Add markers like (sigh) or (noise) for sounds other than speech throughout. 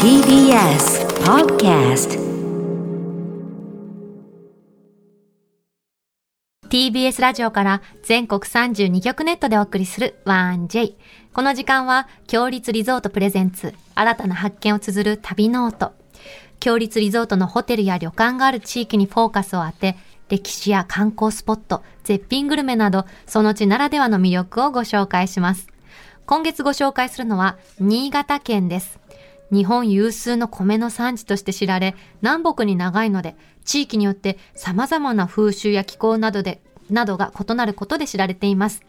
TBS Podcast TBS ラジオから全国32局ネットでお送りする 1J。この時間は、共立リゾート presents、新たな発見を綴る旅ノオト。共立リゾートのホテルや旅館がある地域にフォーカスを当て、歴史や観光スポット、絶品グルメなど、その地ならではの魅力をご紹介します。今月ご紹介するのは、新潟県です。日本有数の米の産地として知られ、南北に長いので、地域によって様々な風習や気候などで、などが異なることで知られています。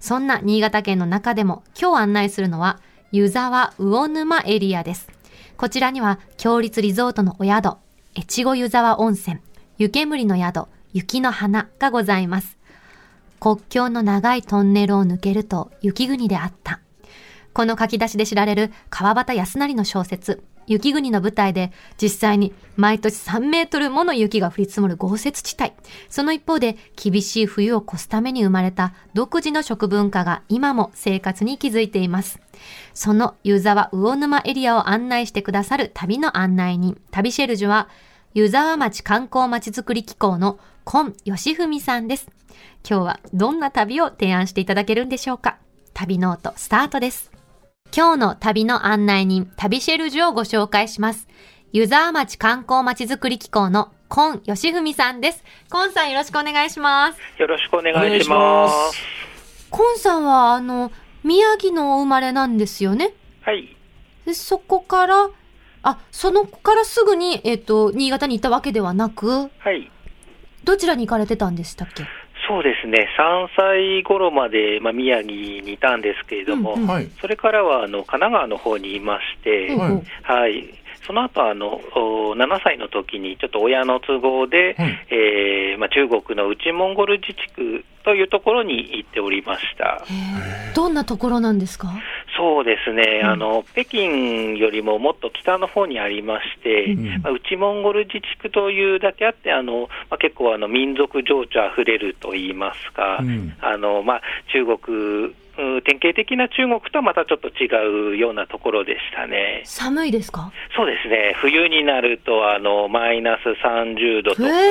そんな新潟県の中でも、今日案内するのは、湯沢魚沼エリアです。こちらには、強立リゾートのお宿、越後湯沢温泉、湯煙の宿、雪の花がございます。国境の長いトンネルを抜けると雪国であった。この書き出しで知られる川端康成の小説、雪国の舞台で実際に毎年3メートルもの雪が降り積もる豪雪地帯。その一方で厳しい冬を越すために生まれた独自の食文化が今も生活に築いています。その湯沢魚沼エリアを案内してくださる旅の案内人、旅シェルジュは湯沢町観光まちづくり機構の今義文さんです。今日はどんな旅を提案していただけるんでしょうか？旅ノートスタートです。今日の旅の案内人、旅シェルジュをご紹介します。湯沢町観光まちづくり機構の今義文さんです。今さんよろしくお願いします。よろしくお願いしま。ます今さんは、あの、宮城のお生まれなんですよね？はい。でそこから、あ、その子からすぐに、えっ、と、新潟に行ったわけではなく、はい。どちらに行かれてたんでしたっけ？そうですね。3歳頃まで、まあ、宮城にいたんですけれども、うんうんはい。それからは、あの、神奈川の方にいまして、うんはいはい。その後、あの、お7歳の時に、ちょっと親の都合で、はいえーまあ、中国の内モンゴル自治区というところに行っておりました。どんなところなんですか？そうですね、うん。あの北京よりももっと北の方にありまして、うん。まあ、内モンゴル自治区というだけあって、あのまあ、結構あの民族情緒あふれるといいますか、うん。あのまあ、中国、うん典型的な中国とはまたちょっと違うようなところでしたね。寒いですか？そうですね、冬になるとあのマイナス30度とへか、え。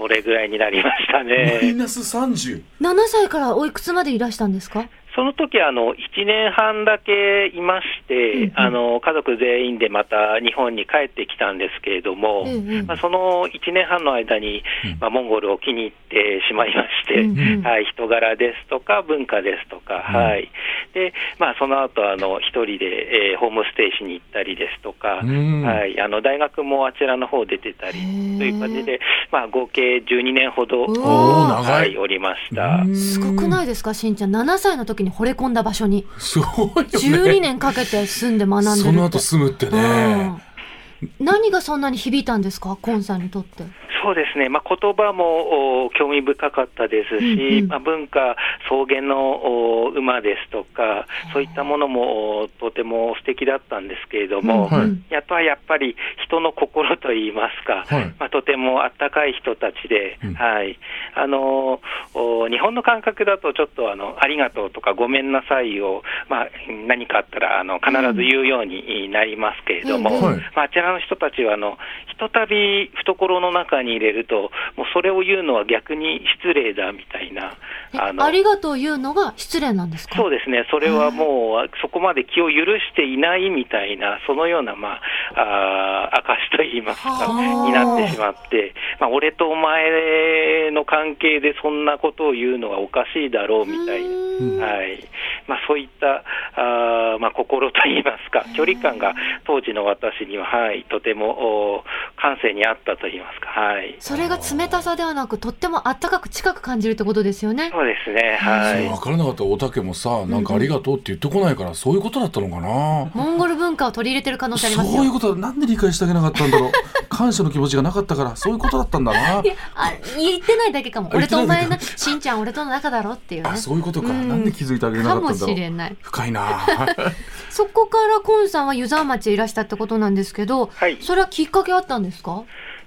それぐらいになりましたマイね。ナス30。7歳からおいくつまでいらしたんですか？その時あの1年半だけいまして、うんうん。あの家族全員でまた日本に帰ってきたんですけれども、ええまあ、その1年半の間に、うん。まあ、モンゴルを気に入ってしまいまして、うんうん。はい、人柄ですとか文化ですとか、うん。はい。でまあ、その後あの一人で、えーホームステイしに行ったりですとか、うん。はい、あの大学もあちらの方出てたりという感じで、まあ、合計12年ほど、はい。い、おりました。うん。すごくないですか？しんちゃん。7歳の時に惚れ込んだ場所に。(laughs) すごいよね。12年かけて住んで学んでるって。その後住むってね。うん何がそんなに響いたんですかコンさんにとって？そうですね、まあ、言葉もお興味深かったですし、うんうん。まあ、文化、草原のお馬ですとか、そういったものもおとても素敵だったんですけれども、はいうん。やっぱりやっぱり人の心といいますか、はい。まあ、とてもあったかい人たちで、うん。はい。あのお日本の感覚だと、ちょっとあのありがとうとかごめんなさいを、まあ、何かあったらあの必ず言うようになりますけれども、うんはい。まあ、あちらの人たちはあの、ひとたび懐の中に入れると、もうそれを言うのは逆に失礼だみたいな、えあのありがとう言うのが失礼なんですか？そうですね、それはもう、そこまで気を許していないみたいな、そのような、まあ、あー証といいますか、はあ。になってしまって、まあ、俺とお前の関係でそんなことを言うのはおかしいだろうみたいな。うん。はい。まあ、そういったあー、まあ、心といいますか、距離感が当時の私には、はい、とてもお感性にあったといいますか、はい、それが冷たさではなく、とってもあったかく近く感じるってことですよね。そうですね、はい。分からなかったおたけもさ、なんかありがとうって言ってこないから、そういうことだったのかな。モンゴル文化を取り入れてる可能性ありますよ。そういうことだなんで理解してあげなかったんだろう (laughs) 感謝の気持ちがなかったからそういうことだったんだないやあ言ってないだけかも。(laughs) あ俺とお前な、しんちゃん俺との仲だろっていうねあ。そういうことか、うんなんで気づいてあげれなかかもったんだろうしれない。深いな (laughs) そこからコンさんは湯沢町へいらしたってことなんですけど、はい。それはきっかけあったんですか？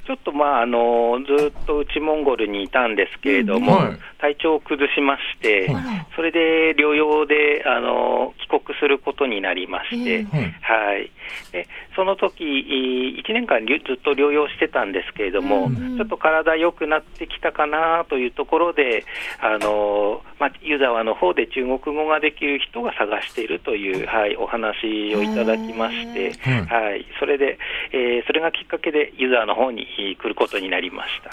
ちょっとまああのずっと内モンゴルにいたんですけれども、うんはい。体調を崩しまして、それで療養であの帰国することになりまして、ええ。はい。はい、でその時1年間ずっと療養してたんですけれども、うん。ちょっと体良くなってきたかなというところで、あのまあ、湯沢の方で中国語ができる人が探しているという、はい、お話をいただきまして、はい、それで、えーそれがきっかけで湯沢の方に来ることになりました。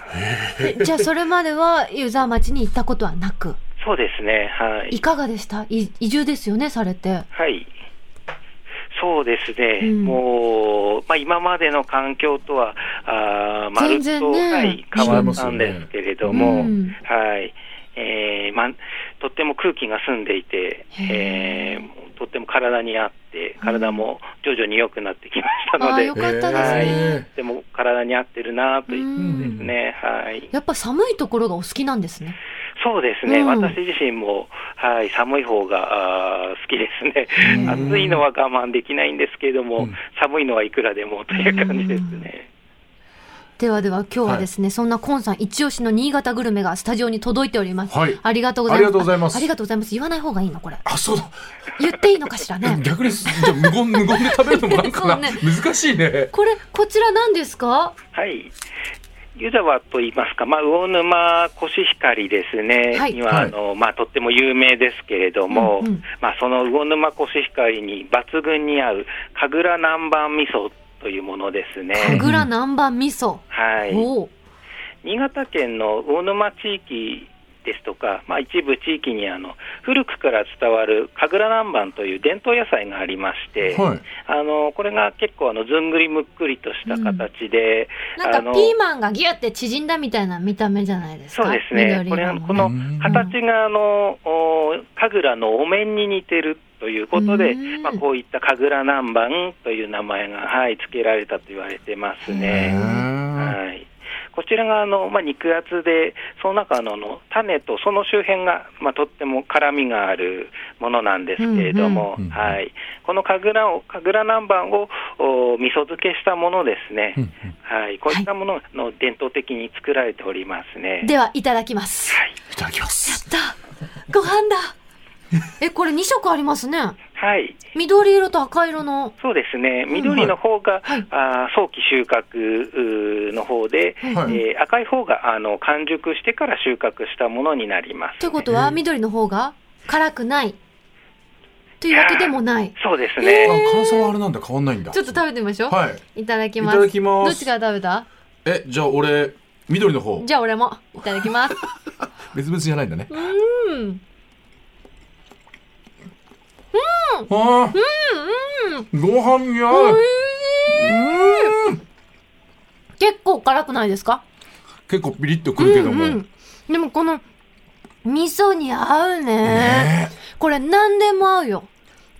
えじゃあそれまでは湯沢町に行ったことはなく、そうですね、はいい。かがでした？い移住ですよね、されて。はい。そうですね、うんもう、まあ、今までの環境とは、あーまるっと、全然ねはい、変わったんですけれども、うんはい。えーまあ、とっても空気が澄んでいて、えーとっても体に合って、体も徐々に良くなってきましたので、あーよかったですはい、ね。でも体に合ってるなというですね、はい。やっぱ寒いところがお好きなんですね。そうですね、うん。私自身も、はい、寒い方が好きですね、暑いのは我慢できないんですけれども、うん。寒いのはいくらでもという感じですね。ではでは今日はですね、そんなコンさん一押しの新潟グルメがスタジオに届いております。はい。ありがとうございます。ありがとうございます。あありがとうございます。言わない方がいいのこれ。あそう。だ言っていいのかしらね。(laughs) 逆にじゃあ無言無言で食べるのもなんかな、ね。難しいね。これ、こちら何ですか？はい。湯沢といいますか、まあ、魚沼コシヒカリですね、はい。にははい。あのまあ、とっても有名ですけれども、うんうん。まあ、その魚沼コシヒカリに抜群に合う神楽南蛮味噌というものですね。神楽南蛮味噌。はい。新潟県の魚沼地域ですとか、まあ、一部地域にあの古くから伝わる神楽南蛮という伝統野菜がありまして、はいあのこれが結構あのずんぐりむっくりとした形で、なんかあのピーマンがギュって縮んだみたいな見た目じゃないですか？そうですね、緑これこの形があの、お神楽のお面に似てるということで、うん。まあ、こういった神楽南蛮という名前が、はい、付けられたと言われてますへね。ー。はい、こちらがあの、まあ、肉厚で、その中のの種とその周辺が、まあ、とっても辛みがあるものなんですけれども、うんうんはい、この神楽を神楽南蛮をお味噌漬けしたものですね、うんうん。はい、こういったものの伝統的に作られておりますね。では、いただきます。いただきます。やった。ご飯だ (laughs) え、これ2色ありますね。はい緑色と赤色の。そうですね、緑の方が、はいあー早期収穫の方で、はいえー赤い方があの完熟してから収穫したものになります、ということは、緑の方が辛くない。というわけでもない。そうですあね、辛さはあれなんだ変わんないんだちょっと食べてみましょう。はいいただきます。いただきますどっちから食べた？えじゃあ俺緑の方じゃあ俺も。いただきます。(laughs) 別々じゃないんだねうん。ああご飯に合ううん。結構辛くないですか？結構ピリッとくるけども、うんうん。でもこの、味噌に合うね。ね。これ何でも合うよ。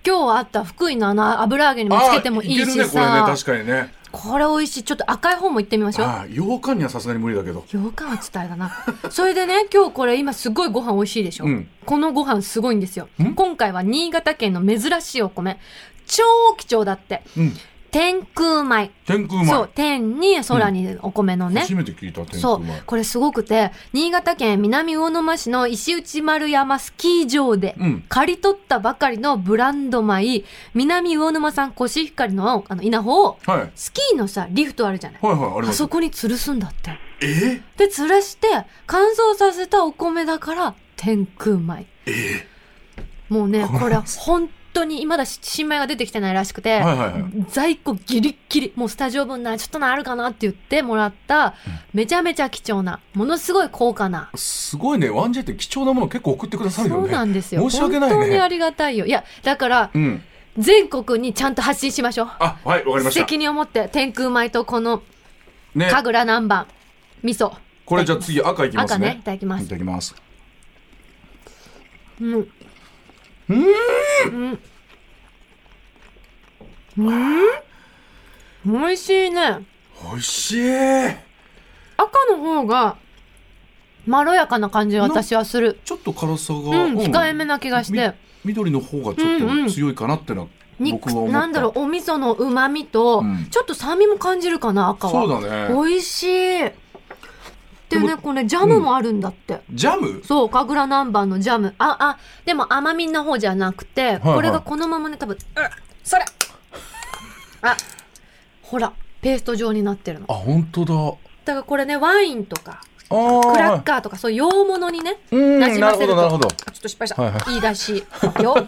今日あった福井のあの油揚げにもつけてもいいしあけるねこれね。さ。確かにねこれ美味しい。ちょっと赤い方もいってみましょう。ああ羊羹にはさすがに無理だけど羊羹はちょっとあれだな。(laughs) それでね、今日これ今すごいご飯美味しいでしょ。うんこのご飯すごいんですよん。今回は新潟県の珍しいお米。超貴重だって。うん天空米。天空米そう、天に空にお米のね。初めて聞いた天そう空米。これすごくて、新潟県南魚沼市の石内丸山スキー場で、うん刈り取ったばかりのブランド米、南魚沼産コシヒカリのあの稲穂を、はいはいスキーのさ、リフトあるじゃない。はいありますあそこに吊るすんだって。え？で、吊るして、乾燥させたお米だから、天空米。え？もうね、これこれ本当に、まだ新米が出てきてないらしくて、はいはいはい在庫ギリッギリ、もうスタジオ分ならちょっとなあるかなって言ってもらった、めちゃめちゃ貴重な、ものすごい高価な。すごいねワンジェって貴重なもの結構送ってくださるよそねうなんですよ。申し訳ないね本当にありがたいよ。いや、だから、うん全国にちゃんと発信しましょう。あはいわかりました責任を持って、天空米とこの、ね神楽南蛮、味噌。これじゃあ次赤いきますね赤ねいただきますいただきますうん。うん。うん。うん美味しいね。美味しい。赤の方が、まろやかな感じが私はする。ちょっと辛さが、うん、控えめな気がして。み緑の方がちょっと強いかなってのは、肉僕は思った。なんだろうお味噌の旨味と、うん。ちょっと酸味も感じるかな赤は。そうだね。美味しいでねこれジャムもあるんだって、ジャム？そう神楽南蛮のジャム。ああでも甘みの方じゃなくて、はいこれがこのままね多分うんそれ。(laughs) あほらペースト状になってるの。あ本当だ。だからこれねワインとかクラッカーとかそういう洋物にねうんなじませるとなるほどなるほど。あちょっと失敗した、はいはい。いいだしよ。(laughs)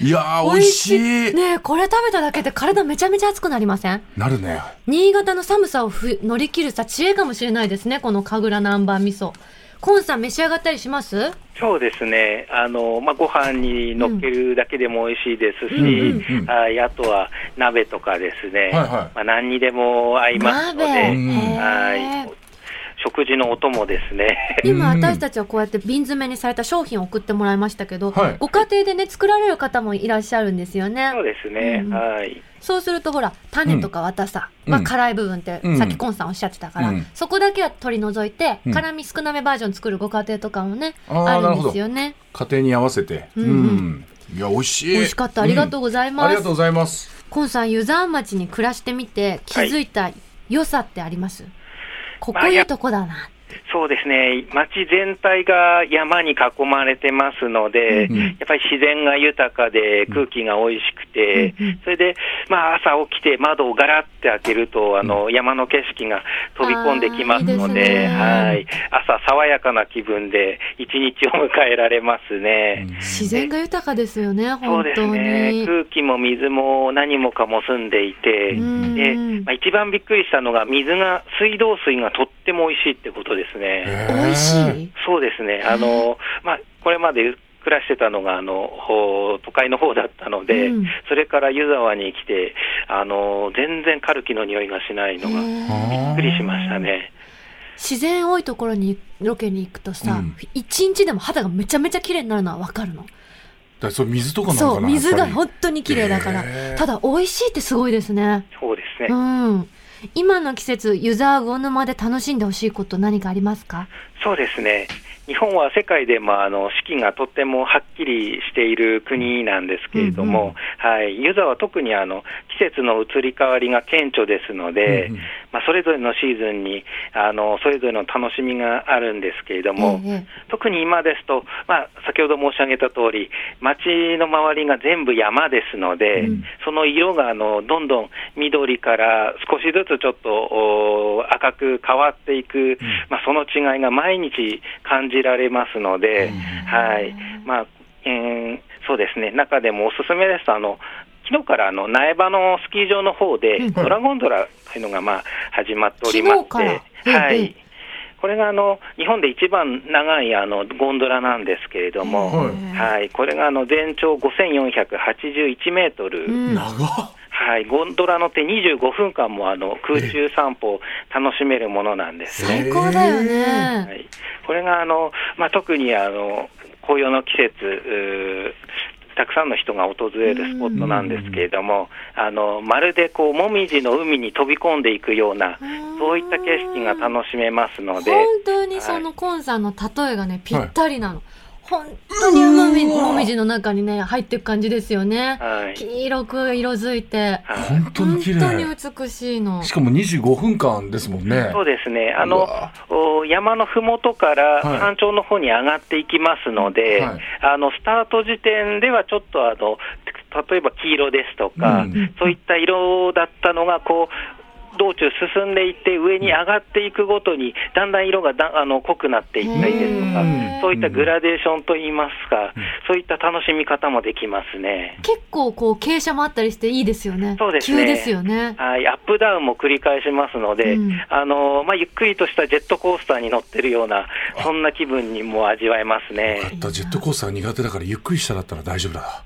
いやー (laughs) 美味しい。ねえこれ食べただけで体めちゃめちゃ熱くなりません？なるね。新潟の寒さをふ乗り切るさ知恵かもしれないですねこの神楽南蛮味噌。コンさん召し上がったりします？そうですね、あのまあ、ご飯に乗っけるだけでも美味しいですし、うん。うんうんはいあとは鍋とかですね、はいはい。まあ、何にでも合いますので、うんはい食事のお供ですね。今うん。私たちはこうやって瓶詰めにされた商品を送ってもらいましたけど、はい。ご家庭でね作られる方もいらっしゃるんですよね。そうですね、うんはい。そうするとほら種とか渡さ、うん。まあ、辛い部分って、うん。さっきコンさんおっしゃってたから、うん。そこだけは取り除いて、うん。辛み少なめバージョン作るご家庭とかもねあるんですよね。家庭に合わせて。ううん。ん。いや美味しい。美味しかった。ありがとうございます、ありがとうございます。コンさん湯沢町に暮らしてみて気づいた良さってあります、ここいいとこだなそうですね、町全体が山に囲まれてますので、うんやっぱり自然が豊かで、空気が美味しくて、うんうん。それで、まあ、朝起きて窓をガラッて開けると、あの山の景色が飛び込んできますのあーいいで、ね。はい、朝、爽やかな気分で一日を迎えられますね。自然が豊かですよねそうです本当ね。に、空気も水も何もかも澄んでいて、うん。でまあ、一番びっくりしたのが、水が、水道水がとっても美味しいってことですね。へー美味しい？そうですね、あのまあ、これまで暮らしてたのがあのほ都会の方だったので、うんそれから湯沢に来て、あの全然カルキの匂いがしないのが、びっくりしましたね。自然多いところにロケに行くとさ、うん一日でも肌がめちゃめちゃ綺麗になるのはわかるの？だからそれ水とかなのそう、水が本当に綺麗だからただ、美味しいってすごいですね。そうですね、うん。今の季節、湯沢魚沼で楽しんでほしいこと何かありますか？そうですね。日本は世界でもあの四季がとってもはっきりしている国なんですけれども、はい、湯沢は特にあの季節の移り変わりが顕著ですので、うんうん。まあ、それぞれのシーズンにあのそれぞれの楽しみがあるんですけれども、ええ特に今ですと、まあ、先ほど申し上げた通り、町の周りが全部山ですので、うん。その色があのどんどん緑から少しずつちょっとお赤く変わっていく、まあ、その違いが毎日感じられますので、はい。まあえーそうですね、中でもおすすめですとあの昨日からあの苗場のスキー場の方で、うんドラゴンドラというのがまあ始まっておりまして、ええはい。ええこれがあの日本で一番長いあのゴンドラなんですけれども、はいはい、これがあの全長5481メートル、うん。長っはい、ゴンドラ乗って25分間もあの空中散歩を楽しめるものなんですね。最高だよはね。い、これがあの、まあ、特にあの紅葉の季節、たくさんの人が訪れるスポットなんですけれども、あのまるでこうもみじの海に飛び込んでいくような、そういった景色が楽しめますので、本当にそのコンさんの例えがね、ぴったりなの。本当にもみもみじの中にね、入っていく感じですよね。はい。黄色く色づいて。はい。本当に綺本当に麗美しいの。しかも25分間ですもんね。そうですね、あうの山のふもとからはい。山頂の方に上がっていきますので、はい。あのスタート時点ではちょっとあの例えば黄色ですとか、うん。そういった色だったのがこう道中進んでいって上に上がっていくごとにだんだん色がだあの濃くなっていったりですとかそういったグラデーションといいますか、そういった楽しみ方もできますね。結構こう傾斜もあったりしていいですよね。そうですね急ですよね。はい、アップダウンも繰り返しますので、うんあのまあ、ゆっくりとしたジェットコースターに乗ってるような、そんな気分にも味わえますね。だジェットコースター苦手だからゆっくりしただったら大丈夫だ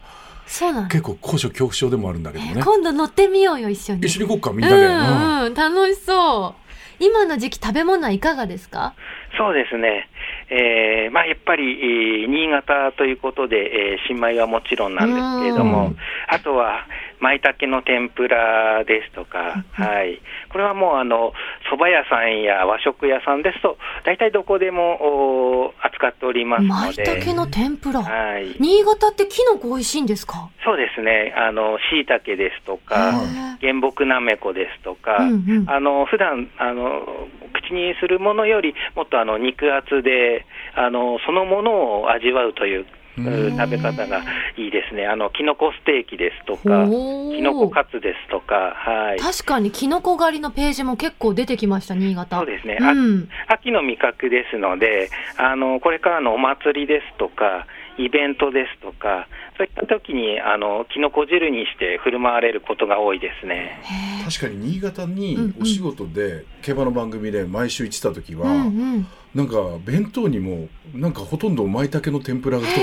そうなんだ。結構高所恐怖症でもあるんだけどね今度乗ってみようよ、一緒に。一緒に行こうかみんなで、うんうん、楽しそう。今の時期食べ物はいかがですか？そうですね、えーまあ、やっぱり、えー新潟ということで、えー新米はもちろんなんですけれどうもん、あとは舞茸の天ぷらですとか、はい、これはもうあの蕎麦屋さんや和食屋さんですと、大体どこでもお扱使っておりますの舞で。茸の天ぷら。はい。新潟ってキノコ美味しいんですか？そうですね。あの、椎茸ですとへか、ー原木なめこですとか、うんうんあの、普段、あの、口にするものよりもっとあの、肉厚で、あの、そのものを味わうという、うん食べ方がいいですね。あの、キノコステーキですとか、キノコカツですとか、はい。確かにキノコ狩りのページも結構出てきました、新潟。そうですねうん。秋の味覚ですので、あの、これからのお祭りですとか、イベントですとか、そういった時に、あの、キノコ汁にして振る舞われることが多いですね。確かに新潟うんにうんお仕事で競馬の番組で毎週行ってた時は、うんうん。なんか弁当にもなんかほとんど舞茸の天ぷらとかが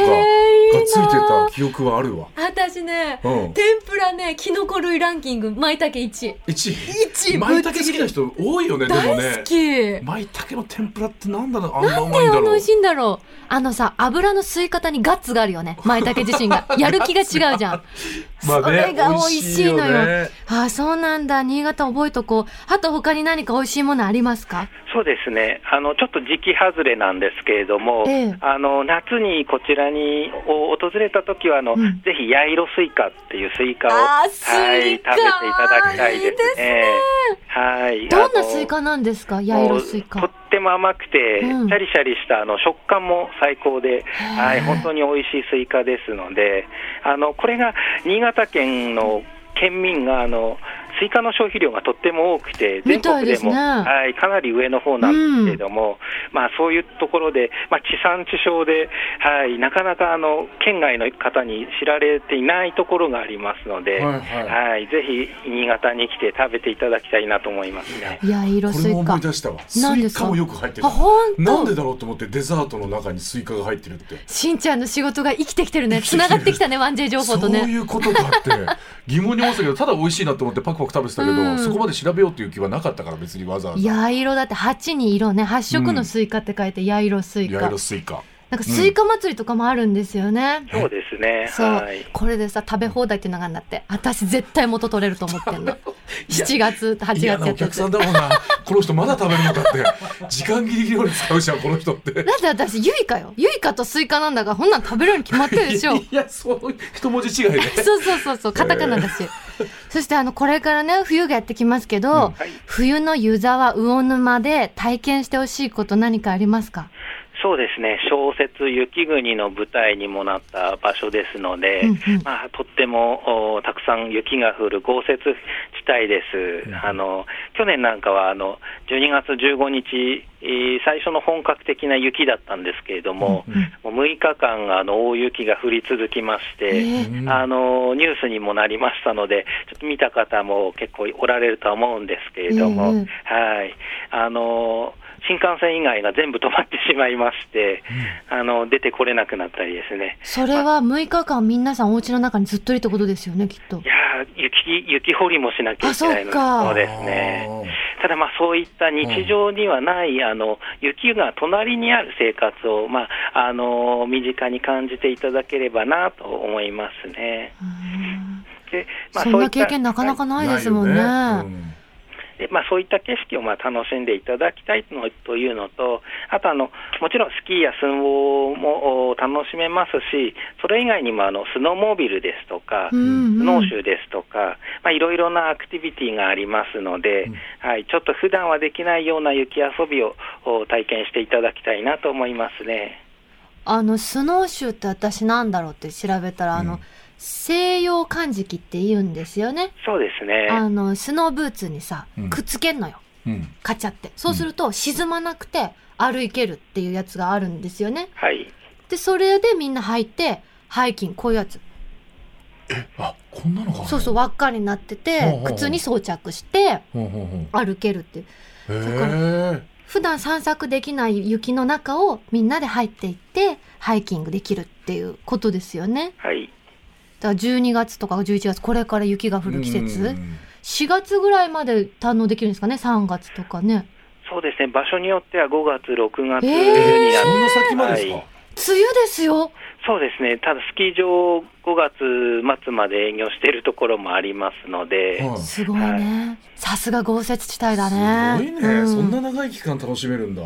ついてた記憶はあるわ。私ね、うん。天ぷらね、キノコ類ランキング、舞茸1位。一一位舞茸好きな人多いよねでも大ね好。き。舞茸の天ぷらってなんだろうあんなうまいんだろう美味しいんだろう。あのさ、油の吸い方にガッツがあるよね。舞茸自身が。(laughs) やる気が違うじゃん。まあねそれが美味しいのよ。よねああ、そうなんだ。新潟覚えとこう。あと他に何か美味しいものありますか？そうですね。あの、ちょっと時期外れなんですけれども、ええあの、夏にこちらにお訪れた時は、あの、うんぜひ、八色スイカっていうスイカを、はい、食べていただきたいですね。いいですねはい。どんなスイカなんですか？八色スイカ。ても甘くて、うん。シャリシャリしたあの食感も最高で、ー。はい、本当に美味しいスイカですので、あのこれが新潟県の県民があのスイカの消費量がとっても多くて、全国ですも、はい、かなり上の方なんですけれども、まあ、そういうところで、まあ、地産地消で、はい、なかなかあの県外の方に知られていないところがありますので、はいははいぜひ新潟に来て食べていただきたいなと思いますね。八色スイカこれも思い。出したわ。スイ何ですか？カもよく入ってるなんでだろうと思ってデザートの中にスイカが入ってるって。しんちゃんの仕事が生きてきてるね。繋がってきたね、ワンジェイ情報とそうね。いうことかって (laughs) 疑問に思ってたけどただ美味しいなと思ってパクパク食べてたけど、うんそこまで調べようっていう気はなかったから別にわざわざ八色だって8に色ね。8色のスイカって書いて八色スイカ。八色スイカなんかスイカ祭りとかもあるんですよね。そうですね。そう、はい。これでさ食べ放題っていうのがあるんだって私絶対元取れると思ってんの (laughs) 7月8月やお客さんだもんなこの人まだ食べるのかって時間ギリギリまで使うじゃんこの人って。(laughs) だって私ユイカよ。ユイカとスイカなんだからほんなん食べれるに決まってるでしょいやそう一文字違いねそうそうそうそうカタカナだし、そしてあのこれからね冬がやってきますけど、うんはい。冬の湯沢魚沼で体験してほしいこと何かありますか？そうですね、小説、雪国の舞台にもなった場所ですので、うんうん。まあ、とってもおたくさん雪が降る豪雪地帯です。あの去年なんかはあの12月15日、えー最初の本格的な雪だったんですけれども、もう6日間あの大雪が降り続きまして、えー。うんあのニュースにもなりましたので、ちょっと見た方も結構おられるとは思うんですけれども、えはい、あの新幹線以外が全部止まってしまいまして、あの出てこれなくなったりですね。それは6日間皆さんお家の中にずっといるってことですよねきっといやー雪雪掘りもしなきゃいけないのそうですね。ただ、まあ、そういった日常にはない、あの雪が隣にある生活を、まああの身近に感じていただければなと思いますね。うんでまあそんな経験なかなかないですもんね。でまあ、そういった景色をまあ楽しんでいただきたいのというのと、あとあの、もちろんスキーやスノボもお楽しめますし、それ以外にもあのスノーモービルですとか、うんうん。スノーシューですとか、まあ、いろいろなアクティビティがありますので、はい、ちょっと普段はできないような雪遊びをお体験していただきたいなと思いますね。あのスノーシューって私なんだろうって調べたら、あのうん西洋漢字って言うんですよね。そうですね。あのスノーブーツにさうん。くっつけんのよ、うん。カチャって。そうすると沈まなくて歩けるっていうやつがあるんですよね。はい。でそれでみんな履いてハイキングこういうやつ。あこんなのがあるの？そうそう輪っかになっててほうほうほう。靴に装着してほうほうほう。歩けるっていう。へえ普段散策できない雪の中をみんなで入っていってハイキングできるっていうことですよね。はい。だから12月とか11月これから雪が降る季節。うん4月ぐらいまで堪能できるんですかね？3月とかね。そうですね。場所によっては5月、6月にえーなそんな先までですか、はい梅雨ですよ。そうですね。ただスキー場5月末まで営業しているところもありますので、はい。すごいね。さすが豪雪地帯だね。すごいね、うん。そんな長い期間楽しめるんだ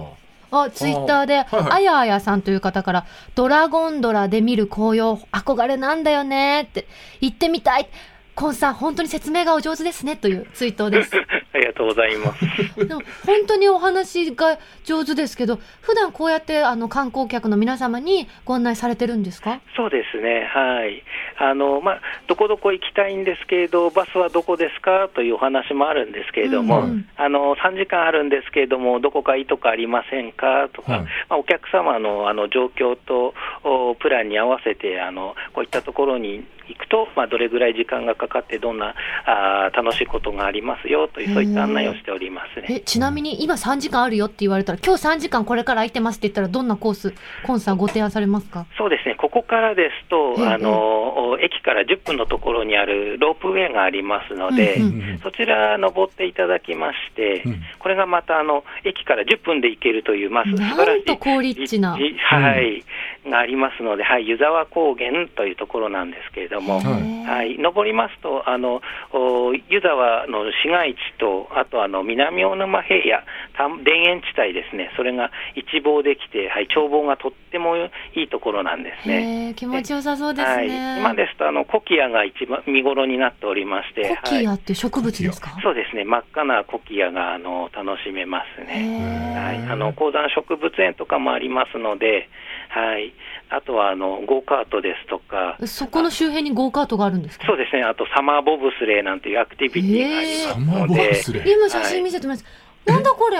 あ、ツイッターで、あやあやさんという方から、ドラゴンドラで見る紅葉、憧れなんだよねって、行ってみたい。コンさん、本当に説明がお上手ですね、というツイートです。(laughs) ありがとうございます。でも本当にお話が上手ですけど、普段こうやってあの観光客の皆様にご案内されてるんですか？そうですね、はい。あの、まあ、どこどこ行きたいんですけれど、バスはどこですかというお話もあるんですけれども、うんうんあの、3時間あるんですけれども、どこかいいとこありませんか？とか、はいまあ、お客様のあの状況とおプランに合わせて、あの、こういったところに行くと、まあ、どれぐらい時間がかかって、どんなあー楽しいことがありますよという、そういった案内をしておりますね。え、ちなみに今3時間あるよって言われたら、今日3時間これから空いてますって言ったら、どんなコース、コンさんご提案されますか？そうですね、ここからですと、ええあの駅から10分のところにあるロープウェイがありますので、うんうんそちら登っていただきまして、うん。これがまたあの駅から10分で行けるという、まあ、素晴らしいと好立地なじはい、がありますので、はい、湯沢高原というところなんですけれども、はい、登りますと、あのお湯沢の市街地と、あとあの南大沼平野、田田園地帯ですね、それが一望できて、はい、眺望がとってもいいところなんですね。気持ちよさそうですはい、ね。今ですとあのコキアが一番見頃になっておりまして、コキアって植物ですか？はい、そうですね、真っ赤なコキアがあの楽しめますへね。ー。はい、あの高山植物園とかもありますので、はい、あとはあのゴーカートですとか、そこの周辺にゴーカートがあるんですか？そうですね、あとサマーボブスレーなんていうアクティビティがありますサマーので、ボブスレー。今写真見せてもらいます。なんだこれ？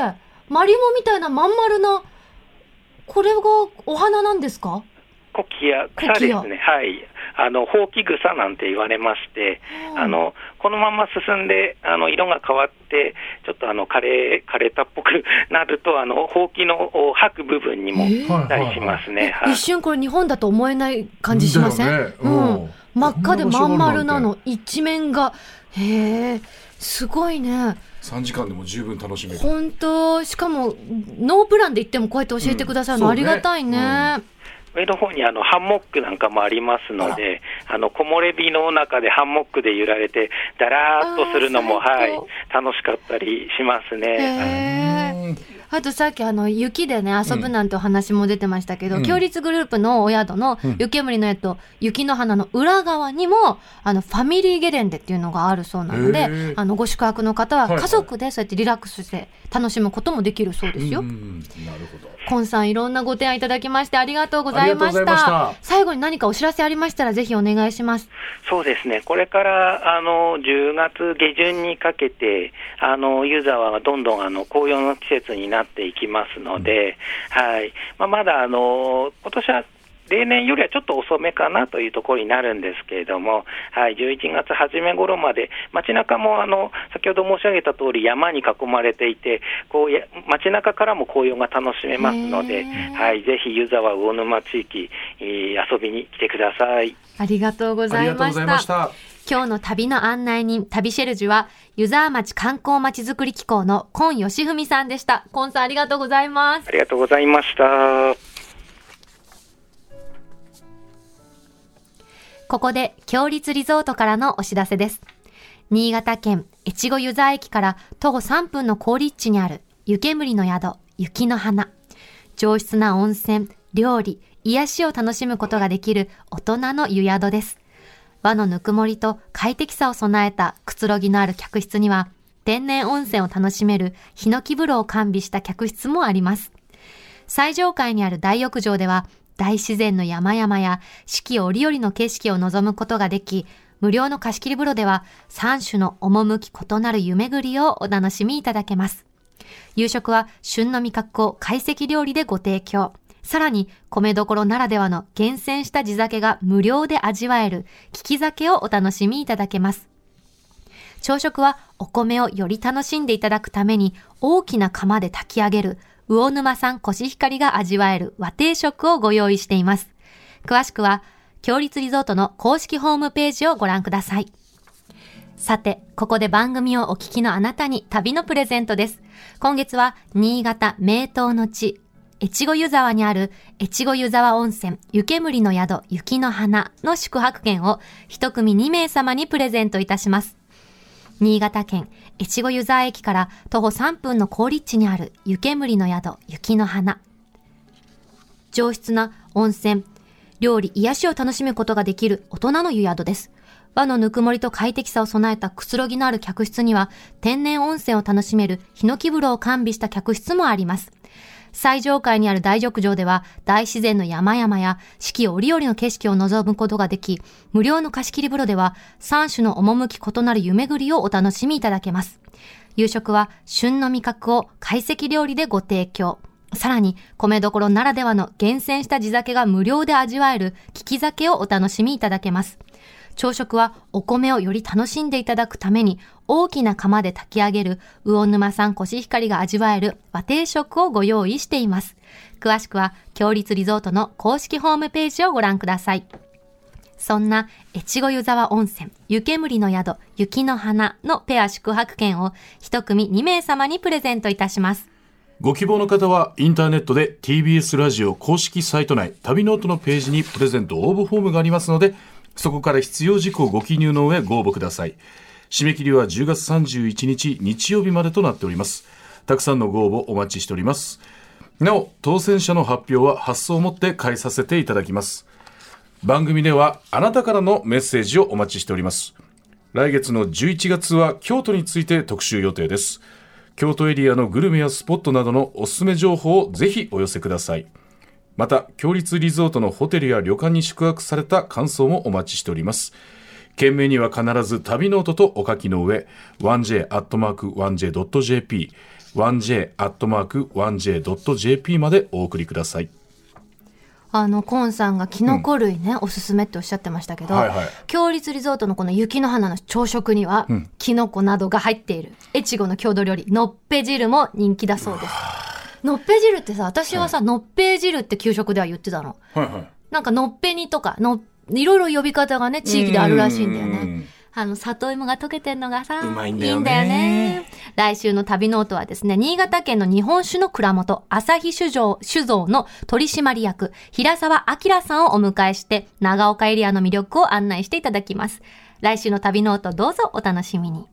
マリモみたいなまん丸な、これがお花なんですか？コキア、草ですね、はい、あのほうき草なんて言われまして、うんあのこのまま進んであの色が変わって、ちょっとあの枯れ枯れたっぽく (laughs) なると、あのほうきのお吐く部分にもたりしますね。はい一瞬これ日本だと思えない感じしません、ねううんん。真っ赤でまん丸なの。一面が。へえ、すごいね。3時間でも十分楽しめる。本当しかも、ノープランで行ってもこうやって教えてくださるのうんありがたいね。そう上の方にあのハンモックなんかもありますので、あの木漏れ日の中でハンモックで揺られて、だらーっとするのも、はい楽しかったりしますへね。あとさっきあの雪でね遊ぶなんてお話も出てましたけど、うん強立グループのお宿のうん湯煙の絵と雪の花の裏側にもあのファミリーゲレンデっていうのがあるそうなのへでーあのご宿泊の方は家族でそうやってリラックスして楽しむこともできるそうですよ。うんなるほど。コンさんいろんなご提案いただきましてありがとうございましたした。最後に何かお知らせありましたらぜひお願いします。そうですね、これからあの10月下旬にかけて、あの湯沢はどんどんあの紅葉の季節になっていきますので、はいまあ、まだあの今年は例年よりはちょっと遅めかなというところになるんですけれども、はい、11月初め頃まで、街中もあの先ほど申し上げた通り、山に囲まれていて、こうや街中からも紅葉が楽しめますので、はい、ぜひ湯沢魚沼地域、えー遊びに来てください。ありがとうごあざいましりがとうございまたし。た。今日の旅の案内人、旅シェルジュは、湯沢町観光まちづくり機構の今義文さんでした。今さんありがとうございますあ。りがとうございました。ここで、強立リゾートからのお知らせです。新潟県越後湯沢駅から徒歩3分の高立地にある湯煙の宿、雪の花。上質な温泉、料理、癒しを楽しむことができる大人の湯宿です。和のぬくもりと快適さを備えたくつろぎのある客室には、天然温泉を楽しめるヒノキ風呂を完備した客室もあります。最上階にある大浴場では、大自然の山々や四季折々の景色を望むことができ、無料の貸し切り風呂では3種の趣異なる湯巡りをお楽しみいただけます。夕食は旬の味覚を懐石料理でご提供。さらに、米どころならではの厳選した地酒が無料で味わえる利き酒をお楽しみいただけます。朝食はお米をより楽しんでいただくために大きな釜で炊き上げる魚沼産コシヒカリが味わえる和定食をご用意しています。詳しくは、強立リゾートの公式ホームページをご覧ください。さて、ここで番組をお聞きのあなたに旅のプレゼントです。今月は、新潟名湯の地、越後湯沢にある越後湯沢温泉湯煙の宿雪の花の宿泊券を一組2名様にプレゼントいたします。新潟県越後湯沢駅から徒歩3分の高立地にある湯煙の宿、雪の花。上質な温泉、料理、癒しを楽しむことができる大人の湯宿です。和のぬくもりと快適さを備えたくつろぎのある客室には、天然温泉を楽しめるヒノキ風呂を完備した客室もあります。最上階にある大浴場では、大自然の山々や四季折々の景色を望むことができ、無料の貸し切り風呂では、3種の趣異なる湯巡りをお楽しみいただけます。夕食は旬の味覚を懐石料理でご提供。さらに、米どころならではの厳選した地酒が無料で味わえる利き酒をお楽しみいただけます。朝食はお米をより楽しんでいただくために大きな釜で炊き上げる魚沼産コシヒカリが味わえる和定食をご用意しています。詳しくは、強立リゾートの公式ホームページをご覧ください。そんな越後湯沢温泉、湯煙の宿、雪の花のペア宿泊券を一組2名様にプレゼントいたします。ご希望の方はインターネットで TBS ラジオ公式サイト内旅ノオトのページにプレゼント応募フォームがありますのでそこから必要事項をご記入の上ご応募ください。締め切りは10月31日日曜日までとなっております。たくさんのご応募お待ちしております。なお、当選者の発表は発送をもって代えさせていただきます。番組ではあなたからのメッセージをお待ちしております。来月の11月は京都について特集予定です。京都エリアのグルメやスポットなどのおすすめ情報をぜひお寄せください。また、共立リゾートのホテルや旅館に宿泊された感想もお待ちしております。件名には必ず旅ノオトとお書きの上、1j.1j.jp、1j.1j.jp までお送りください。あの、コンさんがキノコ類ね、おすすめっておっしゃってましたけど、はいはい共立リゾートのこの雪の花の朝食には、キノコなどが入っている、越後の郷土料理、のっぺ汁も人気だそうです。のっぺ汁ってさ、私はさ、のっぺ汁って給食では言ってたの。はいはい。なんかのっぺ煮とか、の、いろいろ呼び方がね、地域であるらしいんだよねうん。あの、里芋が溶けてんのがさ、うまいんだよねいいんだよね。来週の旅ノオトはですね、新潟県の日本酒の蔵元、朝日酒造、酒造の取締役、平沢明さんをお迎えして、長岡エリアの魅力を案内していただきます。来週の旅ノートどうぞお楽しみに。